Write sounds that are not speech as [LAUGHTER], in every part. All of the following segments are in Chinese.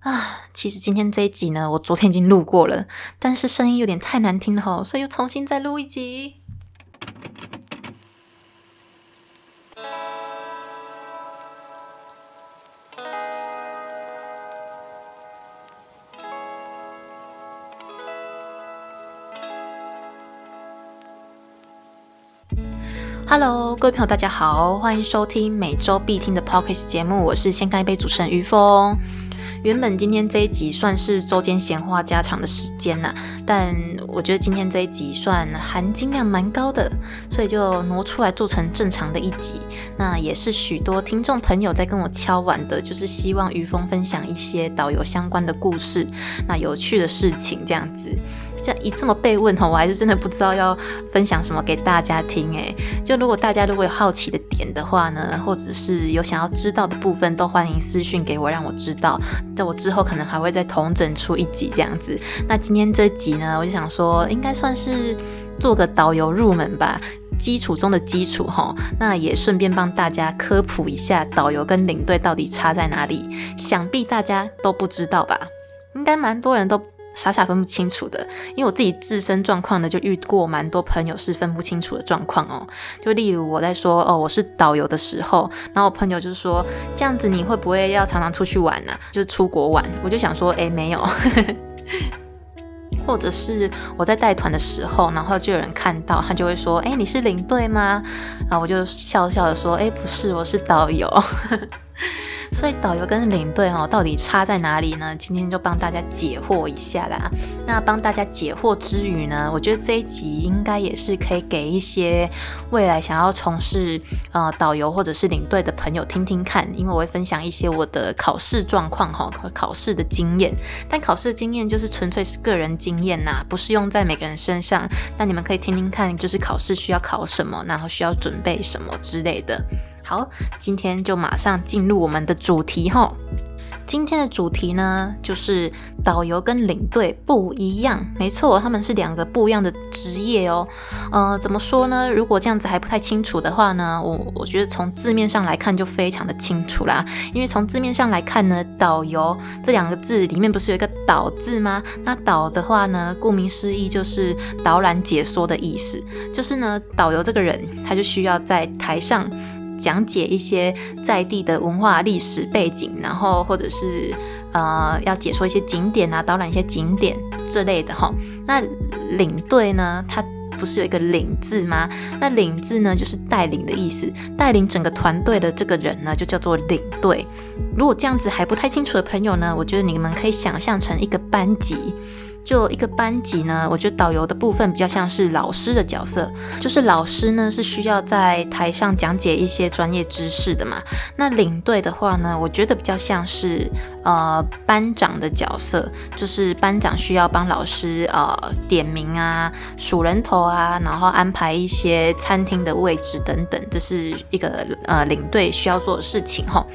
啊，其实今天这一集呢，我昨天已经录过了，但是声音有点太难听了吼，所以又重新再录一集。Hello，各位朋友，大家好，欢迎收听每周必听的 Podcast 节目，我是先干一杯主持人于峰。原本今天这一集算是周间闲话家常的时间呐，但我觉得今天这一集算含金量蛮高的，所以就挪出来做成正常的一集。那也是许多听众朋友在跟我敲碗的，就是希望于峰分享一些导游相关的故事，那有趣的事情这样子。这样一这么被问哈，我还是真的不知道要分享什么给大家听诶。就如果大家如果有好奇的点的话呢，或者是有想要知道的部分，都欢迎私讯给我，让我知道。在我之后可能还会再同整出一集这样子。那今天这集呢，我就想说，应该算是做个导游入门吧，基础中的基础哈。那也顺便帮大家科普一下导游跟领队到底差在哪里。想必大家都不知道吧？应该蛮多人都。傻傻分不清楚的，因为我自己自身状况呢，就遇过蛮多朋友是分不清楚的状况哦。就例如我在说哦，我是导游的时候，然后我朋友就说这样子你会不会要常常出去玩呢？就是出国玩，我就想说哎没有，[LAUGHS] 或者是我在带团的时候，然后就有人看到他就会说哎你是领队吗？然后我就笑笑的说哎不是，我是导游。[LAUGHS] 所以导游跟领队哦，到底差在哪里呢？今天就帮大家解惑一下啦。那帮大家解惑之余呢，我觉得这一集应该也是可以给一些未来想要从事呃导游或者是领队的朋友听听看，因为我会分享一些我的考试状况哈，考试的经验。但考试的经验就是纯粹是个人经验呐，不是用在每个人身上。那你们可以听听看，就是考试需要考什么，然后需要准备什么之类的。好，今天就马上进入我们的主题哈。今天的主题呢，就是导游跟领队不一样。没错，他们是两个不一样的职业哦。呃，怎么说呢？如果这样子还不太清楚的话呢，我我觉得从字面上来看就非常的清楚啦。因为从字面上来看呢，导游这两个字里面不是有一个导字吗？那导的话呢，顾名思义就是导览解说的意思。就是呢，导游这个人他就需要在台上。讲解一些在地的文化历史背景，然后或者是呃要解说一些景点啊，导览一些景点这类的哈。那领队呢，他不是有一个领字吗？那领字呢，就是带领的意思，带领整个团队的这个人呢，就叫做领队。如果这样子还不太清楚的朋友呢，我觉得你们可以想象成一个班级。就一个班级呢，我觉得导游的部分比较像是老师的角色，就是老师呢是需要在台上讲解一些专业知识的嘛。那领队的话呢，我觉得比较像是呃班长的角色，就是班长需要帮老师呃点名啊、数人头啊，然后安排一些餐厅的位置等等，这是一个呃领队需要做的事情哈。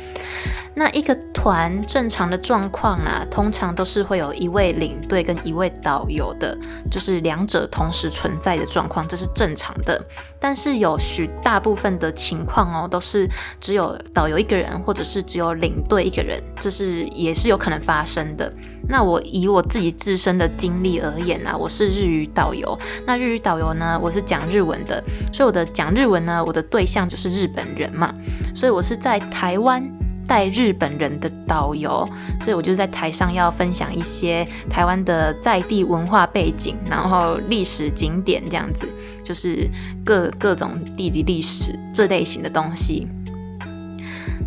那一个团正常的状况啊，通常都是会有一位领队跟一位导游的，就是两者同时存在的状况，这是正常的。但是有许大部分的情况哦，都是只有导游一个人，或者是只有领队一个人，这是也是有可能发生的。那我以我自己自身的经历而言啊，我是日语导游。那日语导游呢，我是讲日文的，所以我的讲日文呢，我的对象就是日本人嘛，所以我是在台湾。带日本人的导游，所以我就在台上要分享一些台湾的在地文化背景，然后历史景点这样子，就是各各种地理历史这类型的东西。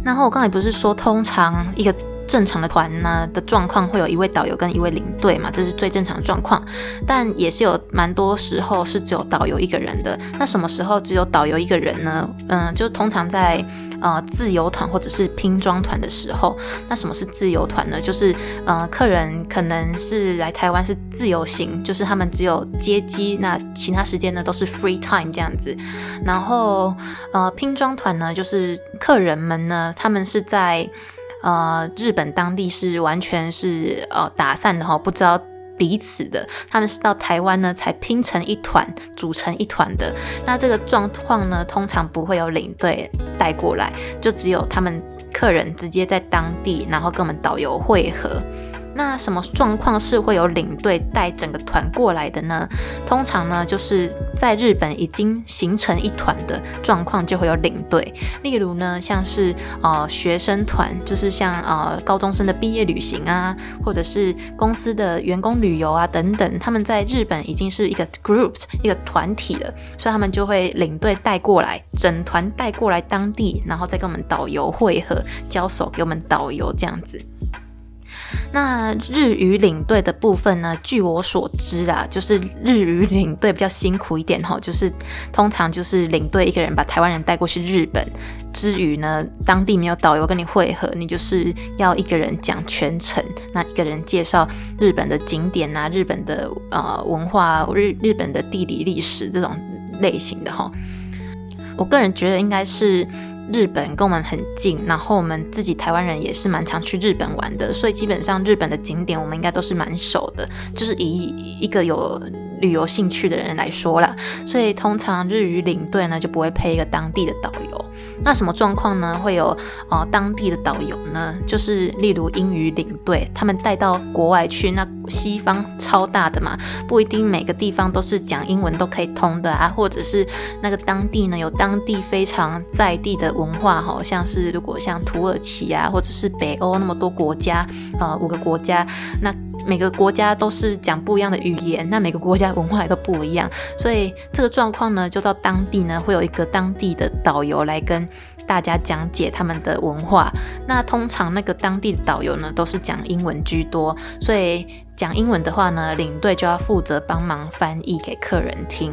然后我刚才不是说，通常一个。正常的团呢的状况会有一位导游跟一位领队嘛，这是最正常的状况。但也是有蛮多时候是只有导游一个人的。那什么时候只有导游一个人呢？嗯，就通常在呃自由团或者是拼装团的时候。那什么是自由团呢？就是呃客人可能是来台湾是自由行，就是他们只有接机，那其他时间呢都是 free time 这样子。然后呃拼装团呢，就是客人们呢他们是在。呃，日本当地是完全是呃打散的哈，不知道彼此的。他们是到台湾呢才拼成一团，组成一团的。那这个状况呢，通常不会有领队带过来，就只有他们客人直接在当地，然后跟我们导游会合。那什么状况是会有领队带整个团过来的呢？通常呢，就是在日本已经形成一团的状况，就会有领队。例如呢，像是呃学生团，就是像呃高中生的毕业旅行啊，或者是公司的员工旅游啊等等，他们在日本已经是一个 group 一个团体了，所以他们就会领队带过来，整团带过来当地，然后再跟我们导游会合，交手给我们导游这样子。那日语领队的部分呢？据我所知啊，就是日语领队比较辛苦一点哈，就是通常就是领队一个人把台湾人带过去日本，之余呢，当地没有导游跟你会合，你就是要一个人讲全程，那一个人介绍日本的景点啊，日本的呃文化，日日本的地理历史这种类型的哈。我个人觉得应该是。日本跟我们很近，然后我们自己台湾人也是蛮常去日本玩的，所以基本上日本的景点我们应该都是蛮熟的，就是以一个有。旅游兴趣的人来说啦，所以通常日语领队呢就不会配一个当地的导游。那什么状况呢？会有呃当地的导游呢？就是例如英语领队，他们带到国外去，那西方超大的嘛，不一定每个地方都是讲英文都可以通的啊，或者是那个当地呢有当地非常在地的文化，好像是如果像土耳其啊，或者是北欧那么多国家，呃五个国家，那。每个国家都是讲不一样的语言，那每个国家文化也都不一样，所以这个状况呢，就到当地呢会有一个当地的导游来跟大家讲解他们的文化。那通常那个当地的导游呢都是讲英文居多，所以讲英文的话呢，领队就要负责帮忙翻译给客人听。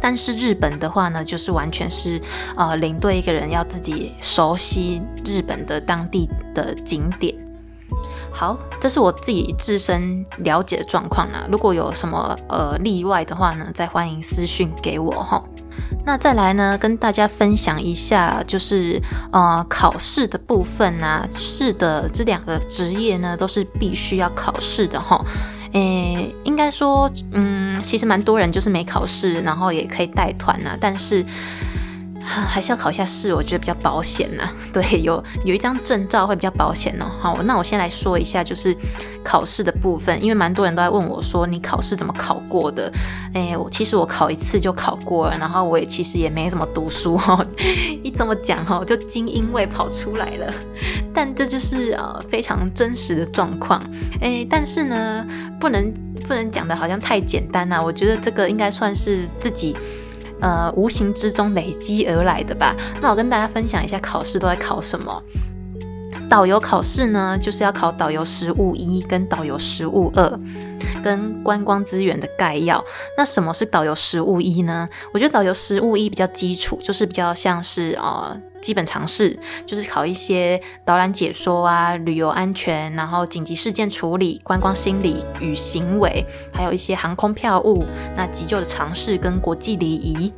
但是日本的话呢，就是完全是呃领队一个人要自己熟悉日本的当地的景点。好，这是我自己自身了解的状况啦。如果有什么呃例外的话呢，再欢迎私讯给我哈。那再来呢，跟大家分享一下，就是呃考试的部分啊。是的，这两个职业呢都是必须要考试的哈。诶，应该说，嗯，其实蛮多人就是没考试，然后也可以带团啊，但是。[LAUGHS] 还是要考一下试，我觉得比较保险呢。[LAUGHS] 对，有有一张证照会比较保险哦。好，那我先来说一下，就是考试的部分，因为蛮多人都在问我说，你考试怎么考过的？哎，我其实我考一次就考过了，然后我也其实也没怎么读书 [LAUGHS] 哦。一这么讲哈，就精英味跑出来了。但这就是呃非常真实的状况。哎，但是呢，不能不能讲的好像太简单了。我觉得这个应该算是自己。呃，无形之中累积而来的吧。那我跟大家分享一下，考试都在考什么？导游考试呢，就是要考导游实务一跟导游实务二，跟观光资源的概要。那什么是导游实务一呢？我觉得导游实务一比较基础，就是比较像是呃基本常识，就是考一些导览解说啊、旅游安全，然后紧急事件处理、观光心理与行为，还有一些航空票务、那急救的常识跟国际礼仪。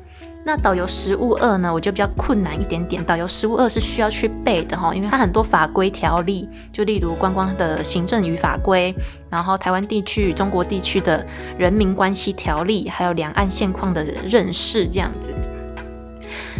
那导游实务二呢，我就比较困难一点点。导游实务二是需要去背的哈，因为它很多法规条例，就例如观光的行政与法规，然后台湾地区与中国地区的人民关系条例，还有两岸现况的认识这样子。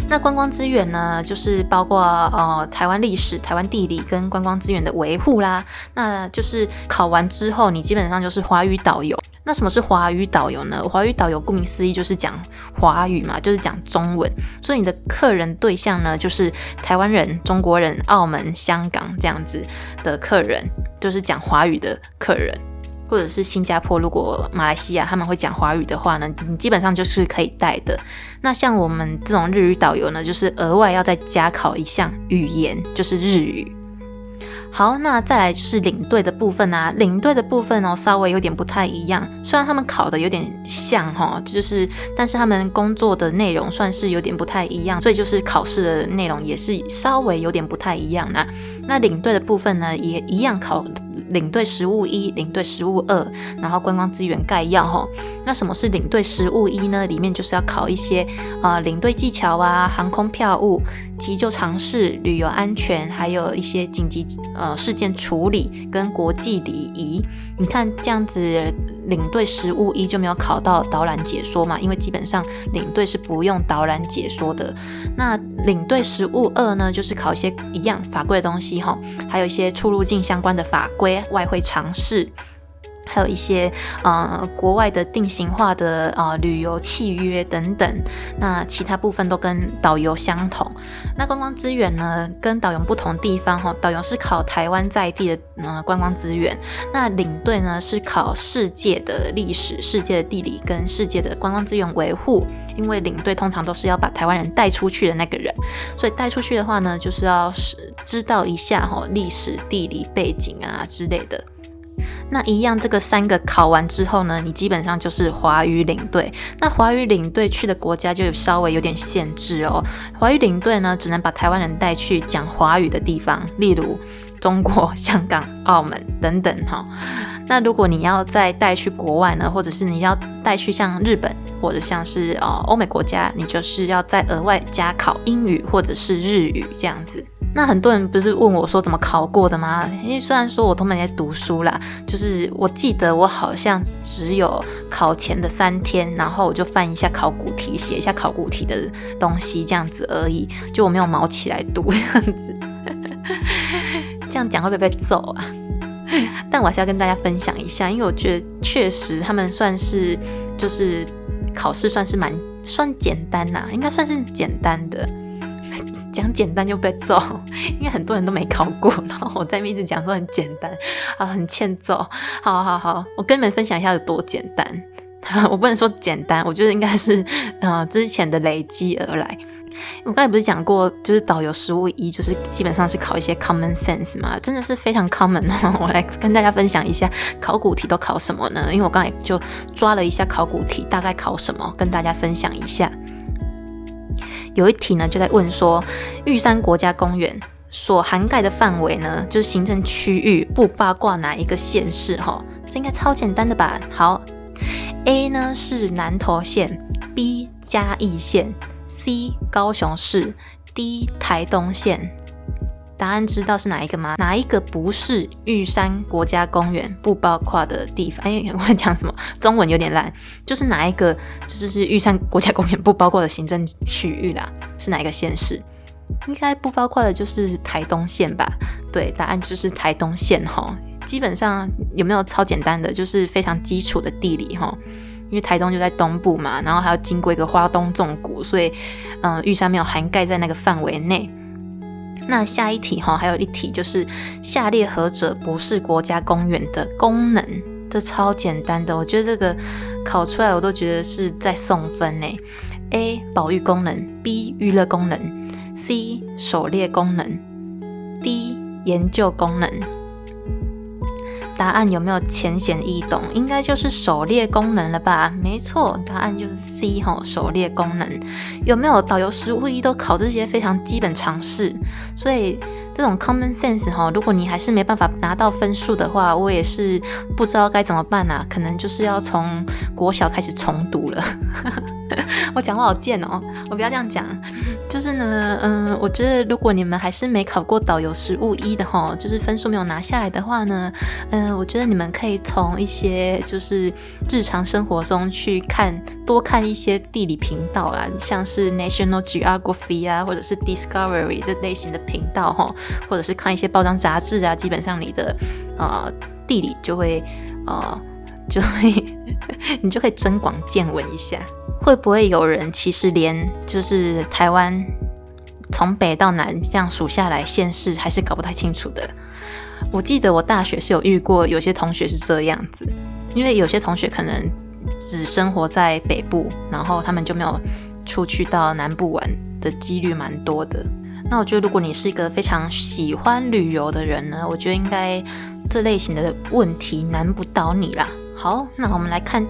那观光资源呢，就是包括呃台湾历史、台湾地理跟观光资源的维护啦。那就是考完之后，你基本上就是华语导游。那什么是华语导游呢？华语导游顾名思义就是讲华语嘛，就是讲中文。所以你的客人对象呢，就是台湾人、中国人、澳门、香港这样子的客人，就是讲华语的客人，或者是新加坡、如果马来西亚他们会讲华语的话呢，你基本上就是可以带的。那像我们这种日语导游呢，就是额外要再加考一项语言，就是日语。好，那再来就是领队的部分啊。领队的部分哦，稍微有点不太一样。虽然他们考的有点像哈，就是，但是他们工作的内容算是有点不太一样，所以就是考试的内容也是稍微有点不太一样那那领队的部分呢，也一样考。领队实务一、领队实务二，然后观光资源概要哈。那什么是领队实务一呢？里面就是要考一些呃领队技巧啊、航空票务、急救常识、旅游安全，还有一些紧急呃事件处理跟国际礼仪。你看这样子领队实务一就没有考到导览解说嘛，因为基本上领队是不用导览解说的。那领队实务二呢，就是考一些一样法规的东西哈，还有一些出入境相关的法规、外汇常识。还有一些呃国外的定型化的呃旅游契约等等，那其他部分都跟导游相同。那观光资源呢，跟导游不同地方哈，导游是考台湾在地的呃观光资源，那领队呢是考世界的历史、世界的地理跟世界的观光资源维护。因为领队通常都是要把台湾人带出去的那个人，所以带出去的话呢，就是要是知道一下哈历史、地理背景啊之类的。那一样，这个三个考完之后呢，你基本上就是华语领队。那华语领队去的国家就稍微有点限制哦。华语领队呢，只能把台湾人带去讲华语的地方，例如中国 [LAUGHS] 香港、澳门等等哈。那如果你要再带去国外呢，或者是你要带去像日本或者像是呃欧美国家，你就是要再额外加考英语或者是日语这样子。那很多人不是问我说怎么考过的吗？因为虽然说我都没在读书啦，就是我记得我好像只有考前的三天，然后我就翻一下考古题，写一下考古题的东西这样子而已，就我没有毛起来读这样子。[LAUGHS] 这样讲会不会被揍啊？但我还是要跟大家分享一下，因为我觉得确实他们算是就是考试算是蛮算简单呐，应该算是简单的。讲简单就被揍，[LAUGHS] 因为很多人都没考过，[LAUGHS] 然后我在面一直讲说很简单啊，很欠揍。好好好，我跟你们分享一下有多简单。[LAUGHS] 我不能说简单，我觉得应该是呃之前的累积而来。我刚才不是讲过，就是导游实务一，就是基本上是考一些 common sense 嘛，真的是非常 common。我来跟大家分享一下考古题都考什么呢？因为我刚才就抓了一下考古题，大概考什么，跟大家分享一下。有一题呢，就在问说，玉山国家公园所涵盖的范围呢，就是行政区域不包括哪一个县市？哈，这应该超简单的吧？好，A 呢是南投县，B 嘉义县，C 高雄市，D 台东县。答案知道是哪一个吗？哪一个不是玉山国家公园不包括的地方？哎，我讲什么？[LAUGHS] 中文有点烂，就是哪一个就是玉山国家公园不包括的行政区域啦？是哪一个县市？应该不包括的就是台东县吧？对，答案就是台东县哈。基本上有没有超简单的？就是非常基础的地理哈，因为台东就在东部嘛，然后还要经过一个花东纵谷，所以嗯，玉山没有涵盖在那个范围内。那下一题哈，还有一题就是下列何者不是国家公园的功能？这超简单的，我觉得这个考出来我都觉得是在送分呢。A 保育功能，B 娱乐功能，C 狩猎功能，D 研究功能。答案有没有浅显易懂？应该就是狩猎功能了吧？没错，答案就是 C 哈，狩猎功能。有没有导游实务一都考这些非常基本常识？所以这种 common sense 哈，如果你还是没办法拿到分数的话，我也是不知道该怎么办啊。可能就是要从国小开始重读了。[LAUGHS] 我讲话好贱哦，我不要这样讲。就是呢，嗯，我觉得如果你们还是没考过导游实务一的哈，就是分数没有拿下来的话呢，嗯，我觉得你们可以从一些就是日常生活中去看，多看一些地理频道啦，像是 National Geography 啊，或者是 Discovery 这类型的频道哈，或者是看一些报章杂志啊，基本上你的呃地理就会呃就会 [LAUGHS] 你就可以增广见闻一下。会不会有人其实连就是台湾从北到南这样数下来县市还是搞不太清楚的？我记得我大学是有遇过有些同学是这样子，因为有些同学可能只生活在北部，然后他们就没有出去到南部玩的几率蛮多的。那我觉得如果你是一个非常喜欢旅游的人呢，我觉得应该这类型的问题难不倒你啦。好，那我们来看。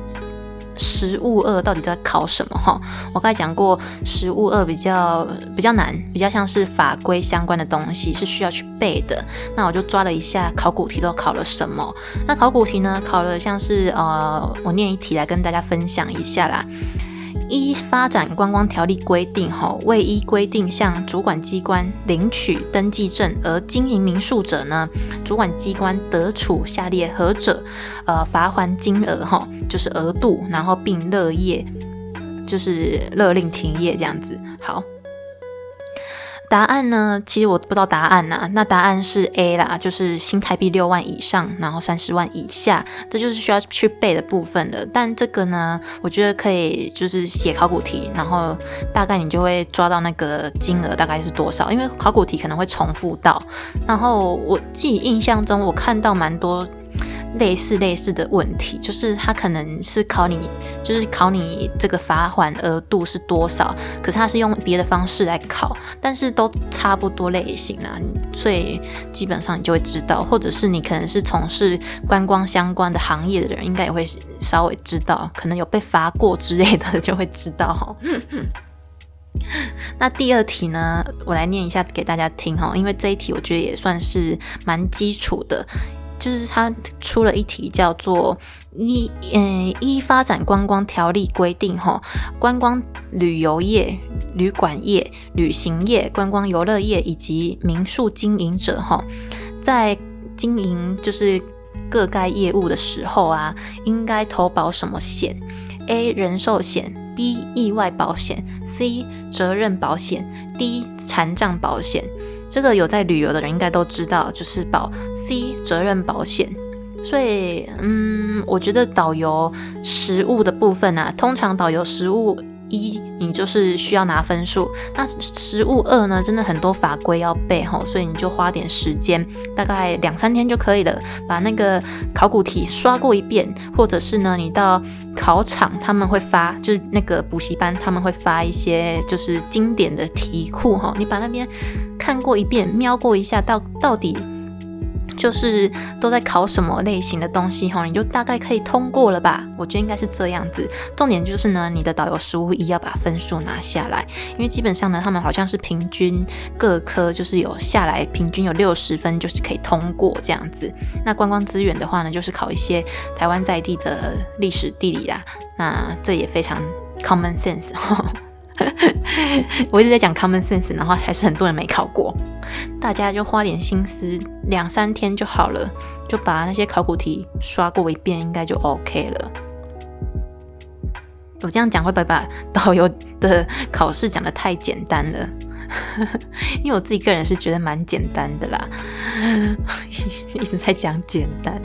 实物二到底在考什么？哈，我刚才讲过，实物二比较比较难，比较像是法规相关的东西是需要去背的。那我就抓了一下考古题都考了什么。那考古题呢，考了像是呃，我念一题来跟大家分享一下啦。依发展观光条例规定，哈，未依规定向主管机关领取登记证而经营民宿者呢，主管机关得处下列何者，呃，罚还金额，哈，就是额度，然后并勒业，就是勒令停业这样子。好。答案呢？其实我不知道答案呐。那答案是 A 啦，就是新台币六万以上，然后三十万以下，这就是需要去背的部分了。但这个呢，我觉得可以就是写考古题，然后大概你就会抓到那个金额大概是多少，因为考古题可能会重复到。然后我自己印象中，我看到蛮多。类似类似的问题，就是他可能是考你，就是考你这个罚款额度是多少，可是他是用别的方式来考，但是都差不多类型啊，所以基本上你就会知道，或者是你可能是从事观光相关的行业的人，应该也会稍微知道，可能有被罚过之类的就会知道。[LAUGHS] 那第二题呢，我来念一下给大家听哈，因为这一题我觉得也算是蛮基础的。就是他出了一题，叫做一嗯一发展观光条例规定，哈，观光旅游业、旅馆业、旅行业、观光游乐业以及民宿经营者，哈，在经营就是各该业务的时候啊，应该投保什么险？A 人寿险，B 意外保险，C 责任保险，D 残障保险。这个有在旅游的人应该都知道，就是保 C 责任保险。所以，嗯，我觉得导游食物的部分啊，通常导游食物一，你就是需要拿分数。那食物二呢，真的很多法规要背吼，所以你就花点时间，大概两三天就可以了，把那个考古题刷过一遍，或者是呢，你到考场他们会发，就是那个补习班他们会发一些就是经典的题库哈，你把那边。看过一遍，瞄过一下，到到底就是都在考什么类型的东西哈，你就大概可以通过了吧？我觉得应该是这样子。重点就是呢，你的导游实务一要把分数拿下来，因为基本上呢，他们好像是平均各科就是有下来，平均有六十分就是可以通过这样子。那观光资源的话呢，就是考一些台湾在地的历史地理啦，那这也非常 common sense。[LAUGHS] 我一直在讲 common sense，然后还是很多人没考过。大家就花点心思，两三天就好了，就把那些考古题刷过一遍，应该就 OK 了。我这样讲会不会把导游的考试讲得太简单了？[LAUGHS] 因为我自己个人是觉得蛮简单的啦，[LAUGHS] 一直在讲简单。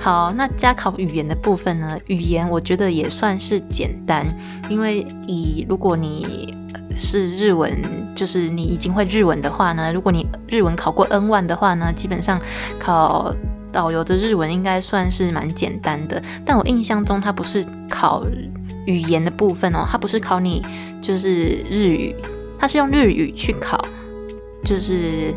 好，那加考语言的部分呢？语言我觉得也算是简单，因为以如果你是日文，就是你已经会日文的话呢，如果你日文考过 N one 的话呢，基本上考导游的日文应该算是蛮简单的。但我印象中它不是考语言的部分哦，它不是考你就是日语。他是用日语去考，就是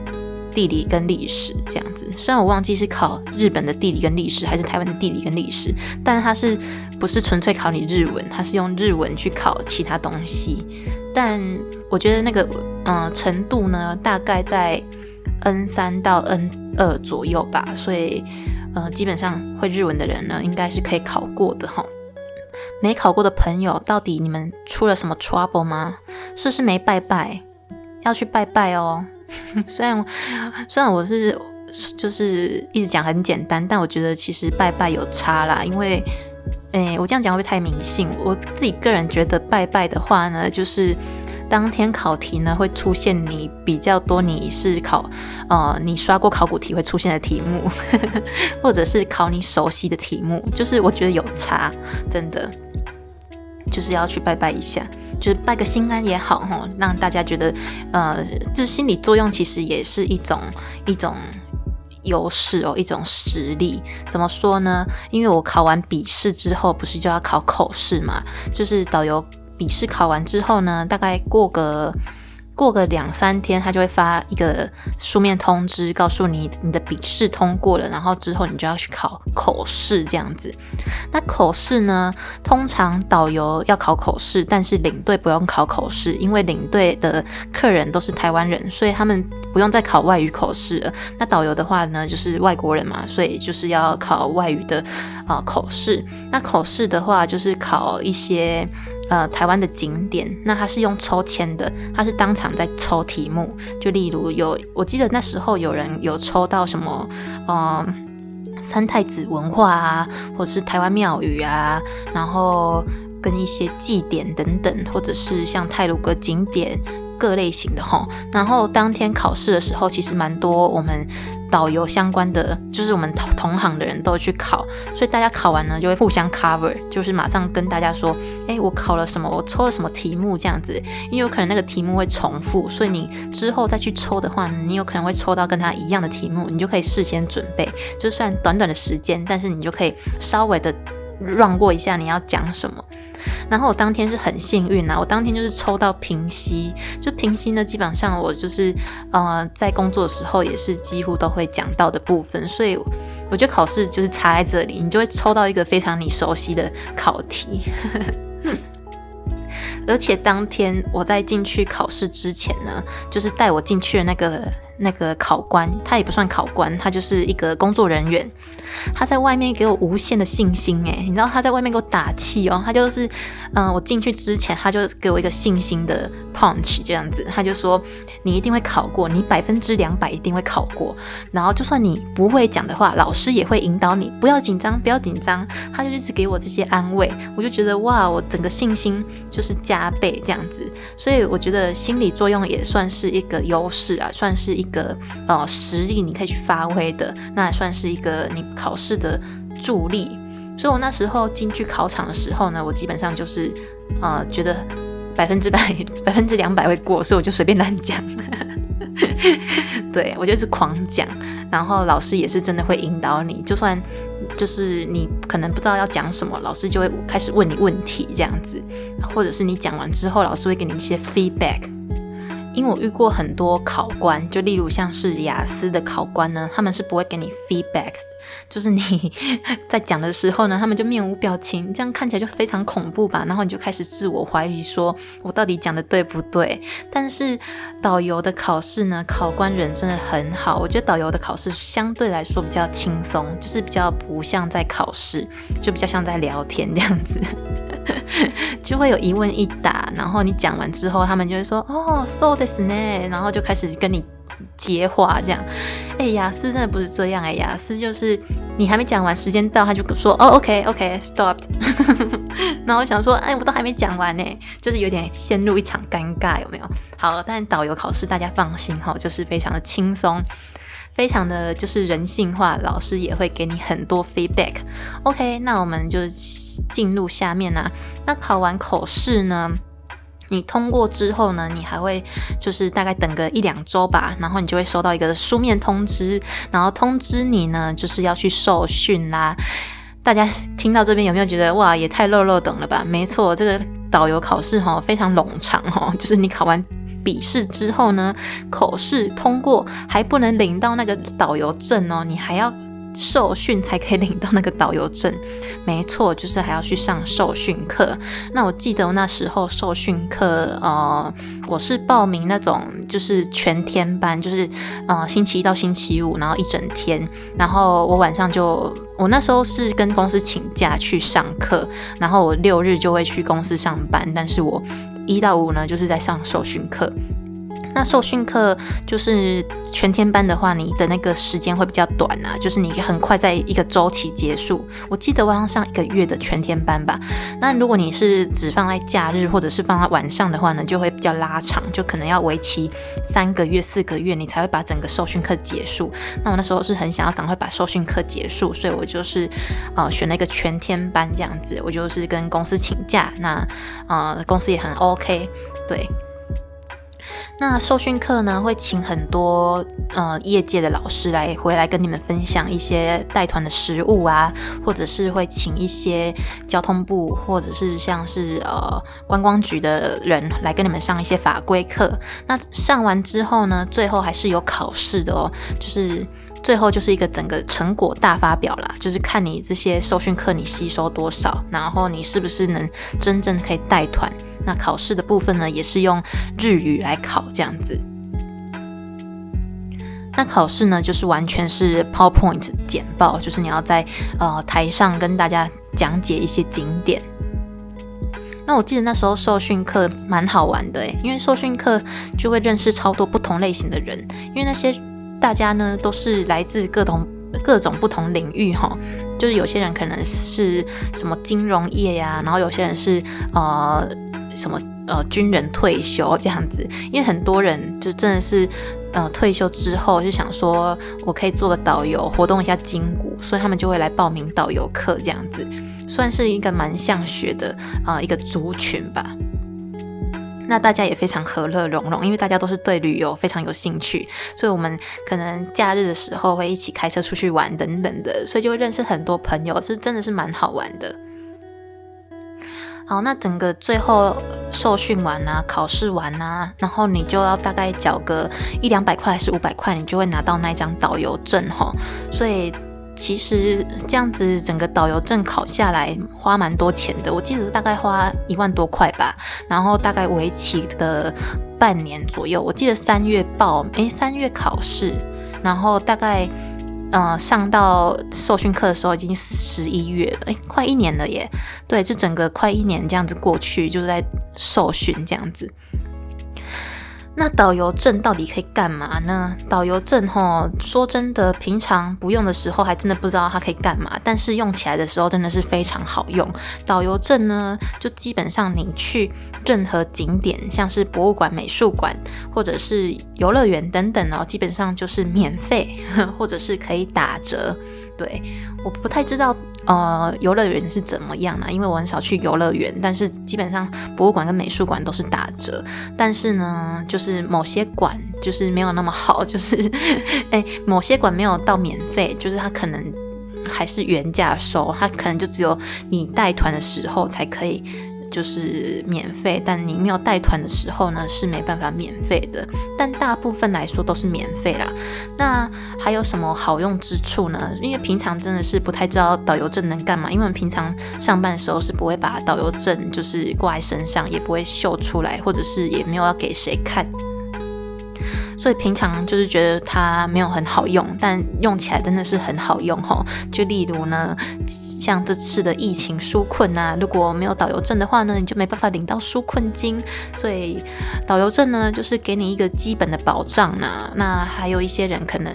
地理跟历史这样子。虽然我忘记是考日本的地理跟历史，还是台湾的地理跟历史，但他是不是纯粹考你日文？他是用日文去考其他东西。但我觉得那个嗯程度呢，大概在 N 三到 N 二左右吧。所以呃，基本上会日文的人呢，应该是可以考过的哈。没考过的朋友，到底你们出了什么 trouble 吗？是是没拜拜？要去拜拜哦。[LAUGHS] 虽然虽然我是就是一直讲很简单，但我觉得其实拜拜有差啦。因为，诶，我这样讲会不会太迷信？我自己个人觉得拜拜的话呢，就是。当天考题呢会出现你比较多，你是考呃你刷过考古题会出现的题目，[LAUGHS] 或者是考你熟悉的题目，就是我觉得有差，真的就是要去拜拜一下，就是拜个心安也好哈，让大家觉得呃就心理作用其实也是一种一种优势哦，一种实力。怎么说呢？因为我考完笔试之后不是就要考口试嘛，就是导游。笔试考完之后呢，大概过个过个两三天，他就会发一个书面通知，告诉你你的笔试通过了，然后之后你就要去考口试这样子。那口试呢，通常导游要考口试，但是领队不用考口试，因为领队的客人都是台湾人，所以他们不用再考外语口试了。那导游的话呢，就是外国人嘛，所以就是要考外语的啊口试。那口试的话，就是考一些。呃台湾的景点，那他是用抽签的，他是当场在抽题目，就例如有，我记得那时候有人有抽到什么，呃。三太子文化啊，或者是台湾庙宇啊，然后跟一些祭典等等，或者是像泰鲁阁景点各类型的哈。然后当天考试的时候，其实蛮多我们导游相关的，就是我们同同行的人都去考，所以大家考完呢就会互相 cover，就是马上跟大家说，哎，我考了什么，我抽了什么题目？这样子，因为有可能那个题目会重复，所以你之后再去抽的话，你有可能会抽到跟他一样的题目，你就可以事先准备，就算短短的时间，但是你就可以稍微的让过一下你要讲什么。然后我当天是很幸运啊，我当天就是抽到平息，就平息呢，基本上我就是呃在工作的时候也是几乎都会讲到的部分，所以我觉得考试就是差在这里，你就会抽到一个非常你熟悉的考题。[LAUGHS] 而且当天我在进去考试之前呢，就是带我进去的那个那个考官，他也不算考官，他就是一个工作人员。他在外面给我无限的信心，诶，你知道他在外面给我打气哦。他就是，嗯，我进去之前他就给我一个信心的 punch，这样子，他就说你一定会考过，你百分之两百一定会考过。然后就算你不会讲的话，老师也会引导你，不要紧张，不要紧张。他就一直给我这些安慰，我就觉得哇，我整个信心就是加倍这样子。所以我觉得心理作用也算是一个优势啊，算是一个呃实力，你可以去发挥的，那也算是一个你。考试的助力，所以我那时候进去考场的时候呢，我基本上就是呃觉得百分之百、[LAUGHS] 百分之两百会过，所以我就随便乱讲。[LAUGHS] 对我就是狂讲，然后老师也是真的会引导你，就算就是你可能不知道要讲什么，老师就会开始问你问题这样子，或者是你讲完之后，老师会给你一些 feedback。因为我遇过很多考官，就例如像是雅思的考官呢，他们是不会给你 feedback，就是你 [LAUGHS] 在讲的时候呢，他们就面无表情，这样看起来就非常恐怖吧。然后你就开始自我怀疑，说我到底讲的对不对？但是导游的考试呢，考官人真的很好，我觉得导游的考试相对来说比较轻松，就是比较不像在考试，就比较像在聊天这样子。[LAUGHS] 就会有一问一答，然后你讲完之后，他们就会说哦，so this 呢，然后就开始跟你接话，这样。哎，雅思真的不是这样哎，雅思就是你还没讲完，时间到，他就说哦，OK，OK，stopped。[LAUGHS] 然后我想说，哎，我都还没讲完呢，就是有点陷入一场尴尬，有没有？好，但导游考试大家放心哈，就是非常的轻松。非常的就是人性化，老师也会给你很多 feedback。OK，那我们就进入下面啊。那考完口试呢，你通过之后呢，你还会就是大概等个一两周吧，然后你就会收到一个书面通知，然后通知你呢，就是要去受训啦。大家听到这边有没有觉得哇，也太漏漏等了吧？没错，这个导游考试哈非常冗长哈，就是你考完。笔试之后呢，口试通过还不能领到那个导游证哦，你还要受训才可以领到那个导游证。[LAUGHS] 没错，就是还要去上受训课。那我记得那时候受训课，呃，我是报名那种就是全天班，就是呃星期一到星期五，然后一整天。然后我晚上就，我那时候是跟公司请假去上课，然后我六日就会去公司上班，但是我。一到五呢，就是在上授训课。那受训课就是全天班的话，你的那个时间会比较短啊，就是你很快在一个周期结束。我记得我要上一个月的全天班吧。那如果你是只放在假日或者是放在晚上的话呢，就会比较拉长，就可能要为期三个月、四个月，你才会把整个受训课结束。那我那时候是很想要赶快把受训课结束，所以我就是呃选了一个全天班这样子。我就是跟公司请假，那呃公司也很 OK，对。那受训课呢，会请很多呃业界的老师来回来跟你们分享一些带团的食物啊，或者是会请一些交通部或者是像是呃观光局的人来跟你们上一些法规课。那上完之后呢，最后还是有考试的哦，就是最后就是一个整个成果大发表啦，就是看你这些受训课你吸收多少，然后你是不是能真正可以带团。那考试的部分呢，也是用日语来考这样子。那考试呢，就是完全是 PowerPoint 简报，就是你要在呃台上跟大家讲解一些景点。那我记得那时候受训课蛮好玩的诶，因为受训课就会认识超多不同类型的人，因为那些大家呢都是来自各种各种不同领域哈，就是有些人可能是什么金融业呀，然后有些人是呃什么呃军人退休这样子，因为很多人就真的是。呃，退休之后就想说，我可以做个导游，活动一下筋骨，所以他们就会来报名导游课，这样子算是一个蛮像学的啊一个族群吧。那大家也非常和乐融融，因为大家都是对旅游非常有兴趣，所以我们可能假日的时候会一起开车出去玩等等的，所以就会认识很多朋友，是真的是蛮好玩的。好，那整个最后受训完啊，考试完啊，然后你就要大概缴个一两百块还是五百块，你就会拿到那张导游证哈。所以其实这样子整个导游证考下来花蛮多钱的，我记得大概花一万多块吧。然后大概为期的半年左右，我记得三月报，诶，三月考试，然后大概。嗯，上到受训课的时候已经十一月了，哎，快一年了耶。对，这整个快一年这样子过去，就是在受训这样子。那导游证到底可以干嘛呢？导游证哈，说真的，平常不用的时候还真的不知道它可以干嘛，但是用起来的时候真的是非常好用。导游证呢，就基本上你去任何景点，像是博物馆、美术馆或者是游乐园等等哦，基本上就是免费，[LAUGHS] 或者是可以打折。对，我不太知道。呃，游乐园是怎么样呢？因为我很少去游乐园，但是基本上博物馆跟美术馆都是打折。但是呢，就是某些馆就是没有那么好，就是 [LAUGHS] 哎，某些馆没有到免费，就是它可能还是原价收，它可能就只有你带团的时候才可以。就是免费，但你没有带团的时候呢，是没办法免费的。但大部分来说都是免费啦。那还有什么好用之处呢？因为平常真的是不太知道导游证能干嘛，因为我们平常上班的时候是不会把导游证就是挂在身上，也不会秀出来，或者是也没有要给谁看。所以平常就是觉得它没有很好用，但用起来真的是很好用吼。就例如呢，像这次的疫情纾困啊，如果没有导游证的话呢，你就没办法领到纾困金。所以导游证呢，就是给你一个基本的保障呢。那还有一些人可能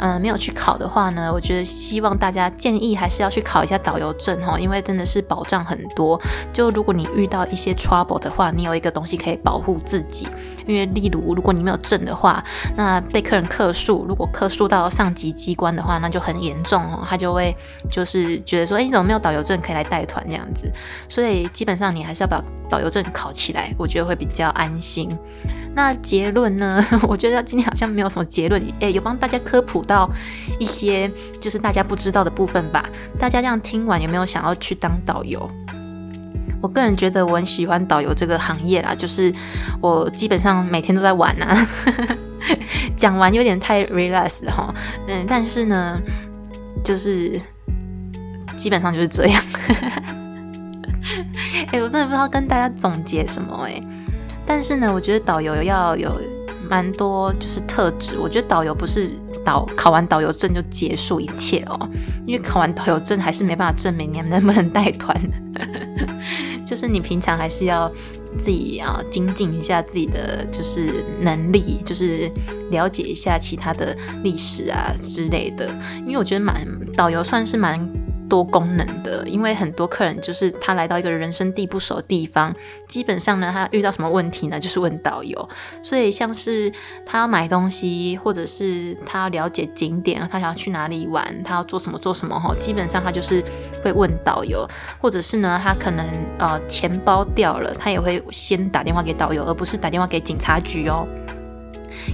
嗯没有去考的话呢，我觉得希望大家建议还是要去考一下导游证吼，因为真的是保障很多。就如果你遇到一些 trouble 的话，你有一个东西可以保护自己。因为例如如果你没有证的话，那被客人客诉，如果客诉到上级机关的话，那就很严重哦。他就会就是觉得说，哎，你怎么没有导游证可以来带团这样子？所以基本上你还是要把导游证考起来，我觉得会比较安心。那结论呢？[LAUGHS] 我觉得今天好像没有什么结论，哎，有帮大家科普到一些就是大家不知道的部分吧？大家这样听完有没有想要去当导游？我个人觉得我很喜欢导游这个行业啦，就是我基本上每天都在玩啊。[LAUGHS] 讲完有点太 relax 了哈，嗯，但是呢，就是基本上就是这样。[LAUGHS] 哎，我真的不知道跟大家总结什么哎，但是呢，我觉得导游要有蛮多就是特质。我觉得导游不是导考完导游证就结束一切哦，因为考完导游证还是没办法证明你们能不能带团。就是你平常还是要自己啊精进一下自己的就是能力，就是了解一下其他的历史啊之类的。因为我觉得蛮导游算是蛮。多功能的，因为很多客人就是他来到一个人生地不熟的地方，基本上呢，他遇到什么问题呢，就是问导游。所以像是他要买东西，或者是他要了解景点，他想要去哪里玩，他要做什么做什么哈，基本上他就是会问导游，或者是呢，他可能呃钱包掉了，他也会先打电话给导游，而不是打电话给警察局哦。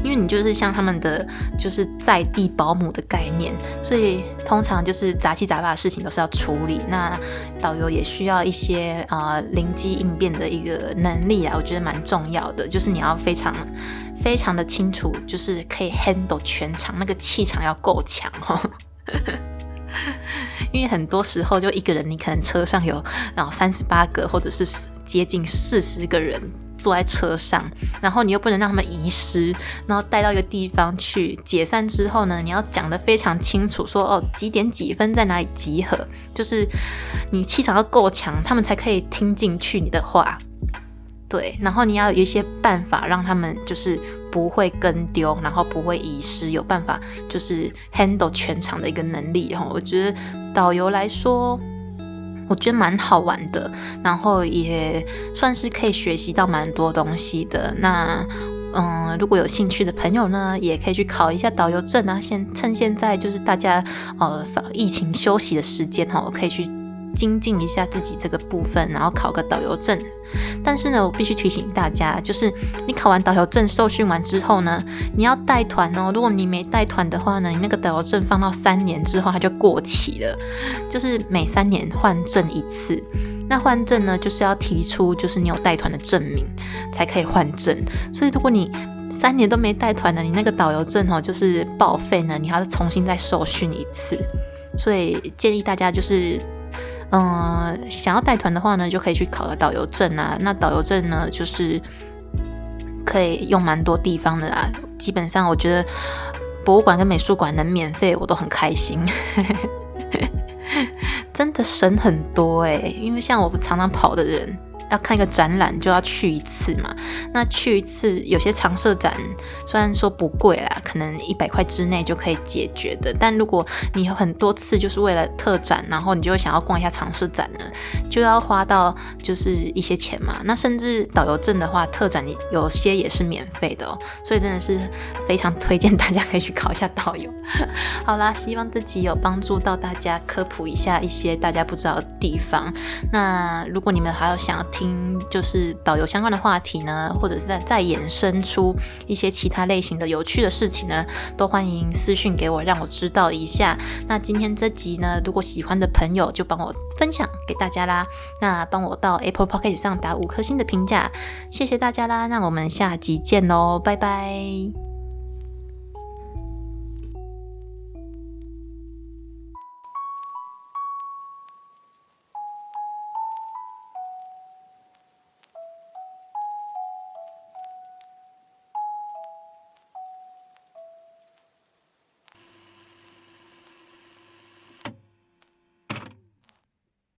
因为你就是像他们的就是在地保姆的概念，所以通常就是杂七杂八的事情都是要处理。那导游也需要一些啊灵机应变的一个能力啊，我觉得蛮重要的。就是你要非常非常的清楚，就是可以 handle 全场，那个气场要够强哦。[LAUGHS] 因为很多时候就一个人，你可能车上有然后三十八个或者是接近四十个人。坐在车上，然后你又不能让他们遗失，然后带到一个地方去解散之后呢，你要讲得非常清楚，说哦几点几分在哪里集合，就是你气场要够强，他们才可以听进去你的话。对，然后你要有一些办法让他们就是不会跟丢，然后不会遗失，有办法就是 handle 全场的一个能力哈。我觉得导游来说，我觉得蛮好玩的，然后也算是可以学习到蛮多东西的。那嗯，如果有兴趣的朋友呢，也可以去考一下导游证啊。现趁现在就是大家呃疫情休息的时间哈，可以去。精进一下自己这个部分，然后考个导游证。但是呢，我必须提醒大家，就是你考完导游证、受训完之后呢，你要带团哦。如果你没带团的话呢，你那个导游证放到三年之后它就过期了，就是每三年换证一次。那换证呢，就是要提出就是你有带团的证明才可以换证。所以如果你三年都没带团的，你那个导游证哦就是报废呢，你还要重新再受训一次。所以建议大家就是。嗯，想要带团的话呢，就可以去考个导游证啊。那导游证呢，就是可以用蛮多地方的啦。基本上，我觉得博物馆跟美术馆能免费，我都很开心。[LAUGHS] 真的省很多诶，因为像我常常跑的人。要看一个展览就要去一次嘛，那去一次有些常设展虽然说不贵啦，可能一百块之内就可以解决的，但如果你有很多次就是为了特展，然后你就想要逛一下常设展呢，就要花到就是一些钱嘛。那甚至导游证的话，特展有些也是免费的哦，所以真的是非常推荐大家可以去考一下导游。[LAUGHS] 好啦，希望自己有帮助到大家科普一下一些大家不知道的地方。那如果你们还有想要听就是导游相关的话题呢，或者是在再衍生出一些其他类型的有趣的事情呢，都欢迎私讯给我，让我知道一下。那今天这集呢，如果喜欢的朋友就帮我分享给大家啦。那帮我到 Apple Podcast 上打五颗星的评价，谢谢大家啦。那我们下集见喽，拜拜。